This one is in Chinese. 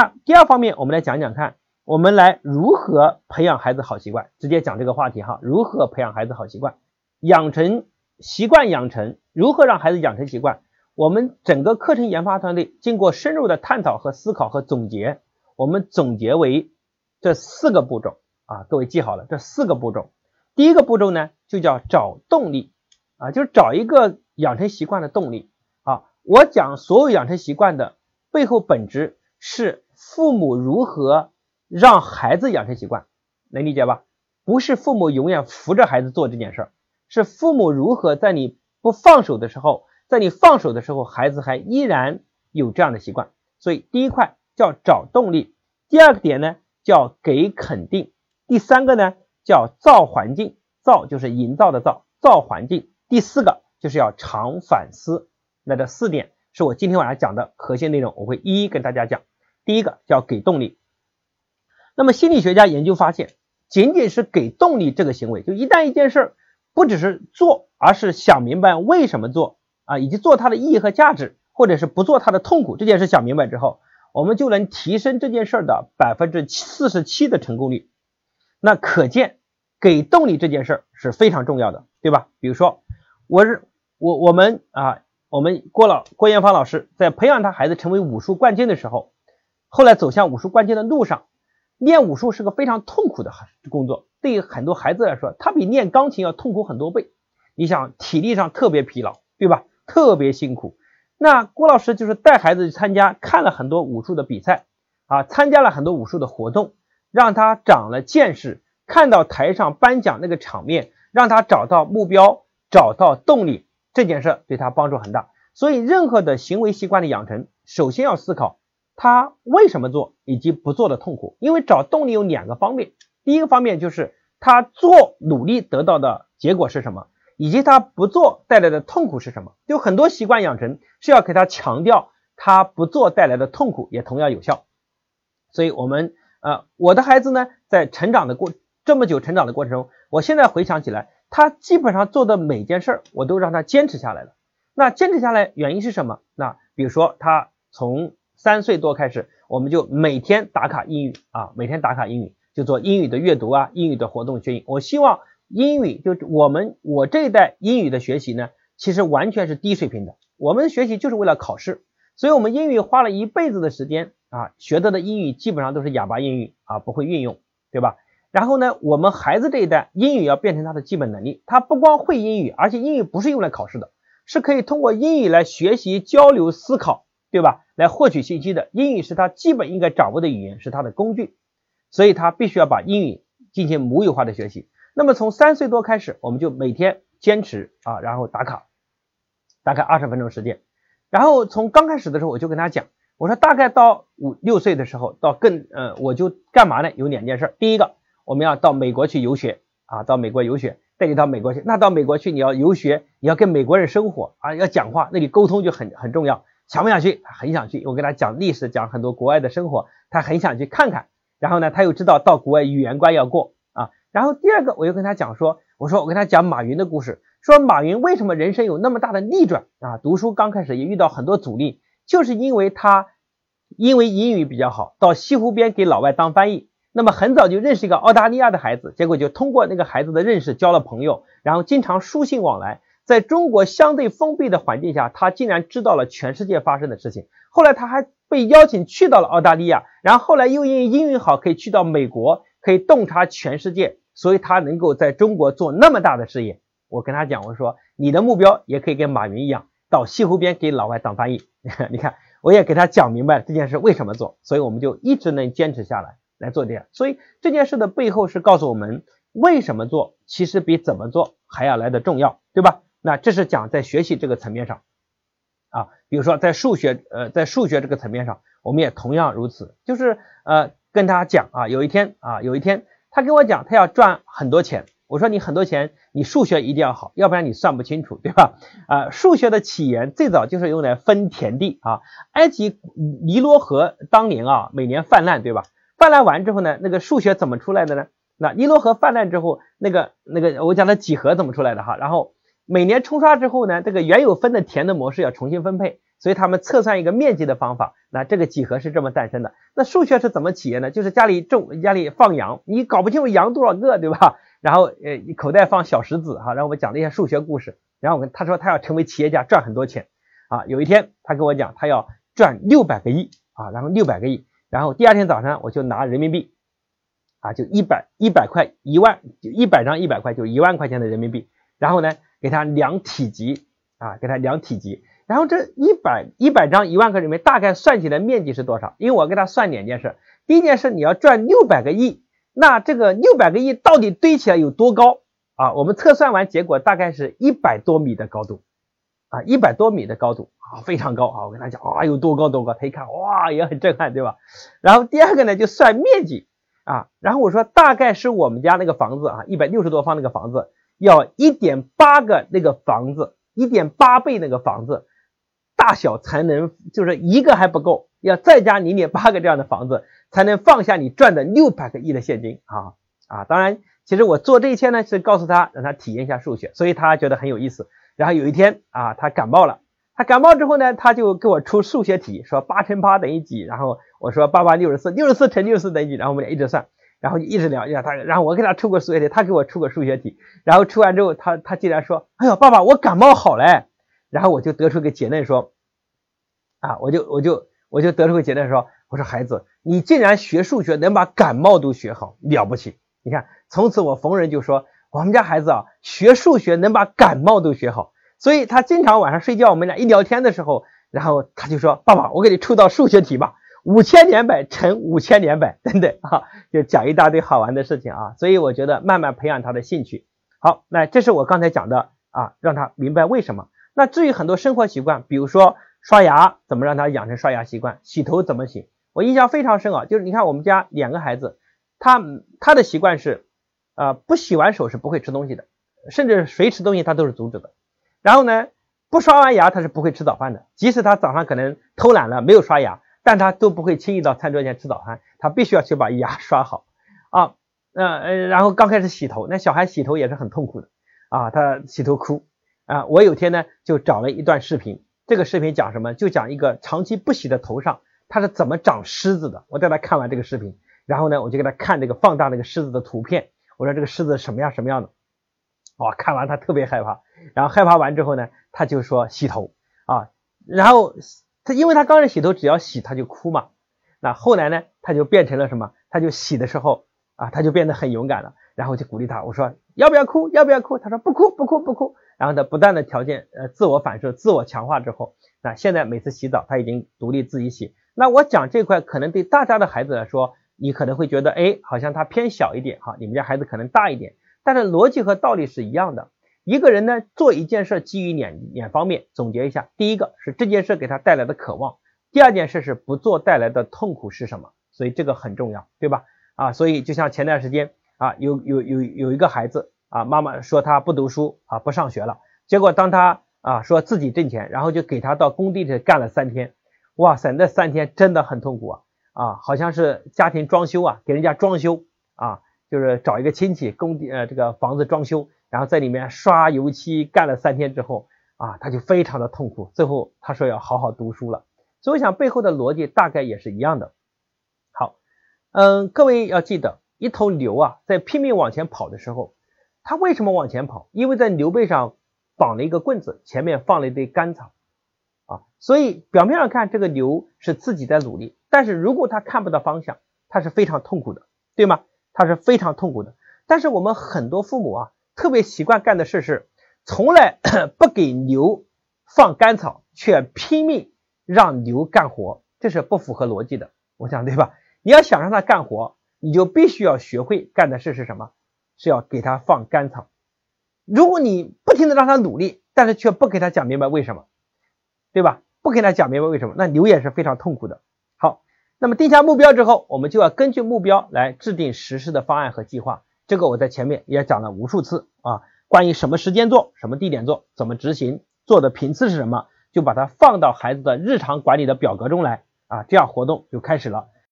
那第二方面，我们来讲讲看，我们来如何培养孩子好习惯，直接讲这个话题哈，如何培养孩子好习惯，养成习惯养成，如何让孩子养成习惯？我们整个课程研发团队经过深入的探讨和思考和总结，我们总结为这四个步骤啊，各位记好了，这四个步骤。第一个步骤呢，就叫找动力啊，就是找一个养成习惯的动力啊。我讲所有养成习惯的背后本质是。父母如何让孩子养成习惯，能理解吧？不是父母永远扶着孩子做这件事儿，是父母如何在你不放手的时候，在你放手的时候，孩子还依然有这样的习惯。所以第一块叫找动力，第二个点呢叫给肯定，第三个呢叫造环境，造就是营造的造，造环境。第四个就是要常反思。那这四点是我今天晚上讲的核心内容，我会一一跟大家讲。第一个叫给动力，那么心理学家研究发现，仅仅是给动力这个行为，就一旦一件事儿不只是做，而是想明白为什么做啊，以及做它的意义和价值，或者是不做它的痛苦，这件事想明白之后，我们就能提升这件事儿的百分之四十七的成功率。那可见给动力这件事儿是非常重要的，对吧？比如说，我是我我们啊，我们郭老郭艳芳老师在培养他孩子成为武术冠军的时候。后来走向武术冠军的路上，练武术是个非常痛苦的工作，对于很多孩子来说，他比练钢琴要痛苦很多倍。你想，体力上特别疲劳，对吧？特别辛苦。那郭老师就是带孩子去参加，看了很多武术的比赛啊，参加了很多武术的活动，让他长了见识，看到台上颁奖那个场面，让他找到目标，找到动力，这件事对他帮助很大。所以，任何的行为习惯的养成，首先要思考。他为什么做以及不做的痛苦？因为找动力有两个方面，第一个方面就是他做努力得到的结果是什么，以及他不做带来的痛苦是什么。就很多习惯养成是要给他强调他不做带来的痛苦也同样有效。所以，我们呃，我的孩子呢，在成长的过这么久成长的过程中，我现在回想起来，他基本上做的每件事儿，我都让他坚持下来了。那坚持下来原因是什么？那比如说他从三岁多开始，我们就每天打卡英语啊，每天打卡英语，就做英语的阅读啊，英语的活动学习。我希望英语就我们我这一代英语的学习呢，其实完全是低水平的。我们学习就是为了考试，所以我们英语花了一辈子的时间啊，学到的英语基本上都是哑巴英语啊，不会运用，对吧？然后呢，我们孩子这一代英语要变成他的基本能力，他不光会英语，而且英语不是用来考试的，是可以通过英语来学习、交流、思考。对吧？来获取信息的英语是他基本应该掌握的语言，是他的工具，所以他必须要把英语进行母语化的学习。那么从三岁多开始，我们就每天坚持啊，然后打卡，大概二十分钟时间。然后从刚开始的时候，我就跟他讲，我说大概到五六岁的时候，到更呃，我就干嘛呢？有两件事。第一个，我们要到美国去游学啊，到美国游学，带你到美国去。那到美国去，你要游学，你要跟美国人生活啊，要讲话，那里沟通就很很重要。想不想去？他很想去。我给他讲历史，讲很多国外的生活，他很想去看看。然后呢，他又知道到国外语言关要过啊。然后第二个，我又跟他讲说，我说我跟他讲马云的故事，说马云为什么人生有那么大的逆转啊？读书刚开始也遇到很多阻力，就是因为他因为英语比较好，到西湖边给老外当翻译。那么很早就认识一个澳大利亚的孩子，结果就通过那个孩子的认识交了朋友，然后经常书信往来。在中国相对封闭的环境下，他竟然知道了全世界发生的事情。后来他还被邀请去到了澳大利亚，然后后来又因为英语好，可以去到美国，可以洞察全世界，所以他能够在中国做那么大的事业。我跟他讲，我说你的目标也可以跟马云一样，到西湖边给老外当翻译。你看，我也给他讲明白这件事为什么做，所以我们就一直能坚持下来来做这样。所以这件事的背后是告诉我们，为什么做其实比怎么做还要来的重要，对吧？那这是讲在学习这个层面上啊，比如说在数学，呃，在数学这个层面上，我们也同样如此，就是呃跟他讲啊，有一天啊，有一天他跟我讲，他要赚很多钱，我说你很多钱，你数学一定要好，要不然你算不清楚，对吧？啊，数学的起源最早就是用来分田地啊，埃及尼罗河当年啊，每年泛滥，对吧？泛滥完之后呢，那个数学怎么出来的呢？那尼罗河泛滥之后，那个那个我讲的几何怎么出来的哈？然后。每年冲刷之后呢，这个原有分的田的模式要重新分配，所以他们测算一个面积的方法，那这个几何是这么诞生的。那数学是怎么起源的？就是家里种家里放羊，你搞不清楚羊多少个，对吧？然后呃，口袋放小石子哈，然后我们讲了一些数学故事。然后我跟他说他要成为企业家，赚很多钱啊。有一天他跟我讲他要赚六百个亿啊，然后六百个亿。然后第二天早上我就拿人民币啊，就一百一百块一万，就一百张一百块就一万块钱的人民币。然后呢，给他量体积啊，给他量体积。然后这一百一百张一万个里面大概算起来面积是多少？因为我给他算两件事，第一件事你要赚六百个亿，那这个六百个亿到底堆起来有多高啊？我们测算完结果大概是一百多米的高度啊，一百多米的高度啊，非常高啊！我跟他讲啊，有多高多高，他一看哇，也很震撼，对吧？然后第二个呢就算面积啊，然后我说大概是我们家那个房子啊，一百六十多方那个房子要一点八个那个房子，一点八倍那个房子。大小才能就是一个还不够，要再加零点八个这样的房子，才能放下你赚的六百个亿的现金啊啊！当然，其实我做这一切呢，是告诉他让他体验一下数学，所以他觉得很有意思。然后有一天啊，他感冒了，他感冒之后呢，他就给我出数学题，说八乘八等于几？然后我说八八六十四，六十四乘六十四等于几？然后我们俩一直算，然后一直聊，他，然后我给他出个数学题，他给我出个数学题，然后出完之后，他他竟然说：“哎呦，爸爸，我感冒好了。”然后我就得出个结论说，啊，我就我就我就得出个结论说，我说孩子，你竟然学数学能把感冒都学好，了不起！你看，从此我逢人就说，我们家孩子啊，学数学能把感冒都学好。所以他经常晚上睡觉，我们俩一聊天的时候，然后他就说，爸爸，我给你出道数学题吧，五千两百乘五千两百等等啊，就讲一大堆好玩的事情啊。所以我觉得慢慢培养他的兴趣。好，那这是我刚才讲的啊，让他明白为什么。那至于很多生活习惯，比如说刷牙怎么让他养成刷牙习惯，洗头怎么洗，我印象非常深啊。就是你看我们家两个孩子，他他的习惯是，呃，不洗完手是不会吃东西的，甚至谁吃东西他都是阻止的。然后呢，不刷完牙他是不会吃早饭的，即使他早上可能偷懒了没有刷牙，但他都不会轻易到餐桌前吃早餐，他必须要去把牙刷好啊。呃呃，然后刚开始洗头，那小孩洗头也是很痛苦的啊，他洗头哭。啊，我有天呢就找了一段视频，这个视频讲什么？就讲一个长期不洗的头上，它是怎么长虱子的。我带他看完这个视频，然后呢，我就给他看这个放大那个虱子的图片。我说这个虱子什么样什么样的？哇，看完他特别害怕。然后害怕完之后呢，他就说洗头啊。然后他因为他刚开始洗头只要洗他就哭嘛。那后来呢，他就变成了什么？他就洗的时候啊，他就变得很勇敢了。然后就鼓励他，我说要不要哭？要不要哭？他说不哭不哭不哭。然后他不断的条件呃自我反射、自我强化之后，那现在每次洗澡他已经独立自己洗。那我讲这块可能对大家的孩子来说，你可能会觉得哎，好像他偏小一点哈，你们家孩子可能大一点，但是逻辑和道理是一样的。一个人呢做一件事基于两两方面，总结一下，第一个是这件事给他带来的渴望，第二件事是不做带来的痛苦是什么？所以这个很重要，对吧？啊，所以就像前段时间啊，有有有有一个孩子。啊，妈妈说他不读书啊，不上学了。结果当他啊说自己挣钱，然后就给他到工地里干了三天。哇塞，那三天真的很痛苦啊啊，好像是家庭装修啊，给人家装修啊，就是找一个亲戚工地呃这个房子装修，然后在里面刷油漆干了三天之后啊，他就非常的痛苦。最后他说要好好读书了。所以我想背后的逻辑大概也是一样的。好，嗯，各位要记得，一头牛啊在拼命往前跑的时候。它为什么往前跑？因为在牛背上绑了一个棍子，前面放了一堆干草啊，所以表面上看这个牛是自己在努力，但是如果它看不到方向，它是非常痛苦的，对吗？它是非常痛苦的。但是我们很多父母啊，特别习惯干的事是，从来不给牛放干草，却拼命让牛干活，这是不符合逻辑的。我想对吧？你要想让他干活，你就必须要学会干的事是什么？是要给他放干草，如果你不停的让他努力，但是却不给他讲明白为什么，对吧？不给他讲明白为什么，那牛也是非常痛苦的。好，那么定下目标之后，我们就要根据目标来制定实施的方案和计划。这个我在前面也讲了无数次啊，关于什么时间做，什么地点做，怎么执行，做的频次是什么，就把它放到孩子的日常管理的表格中来啊，这样活动就开始了。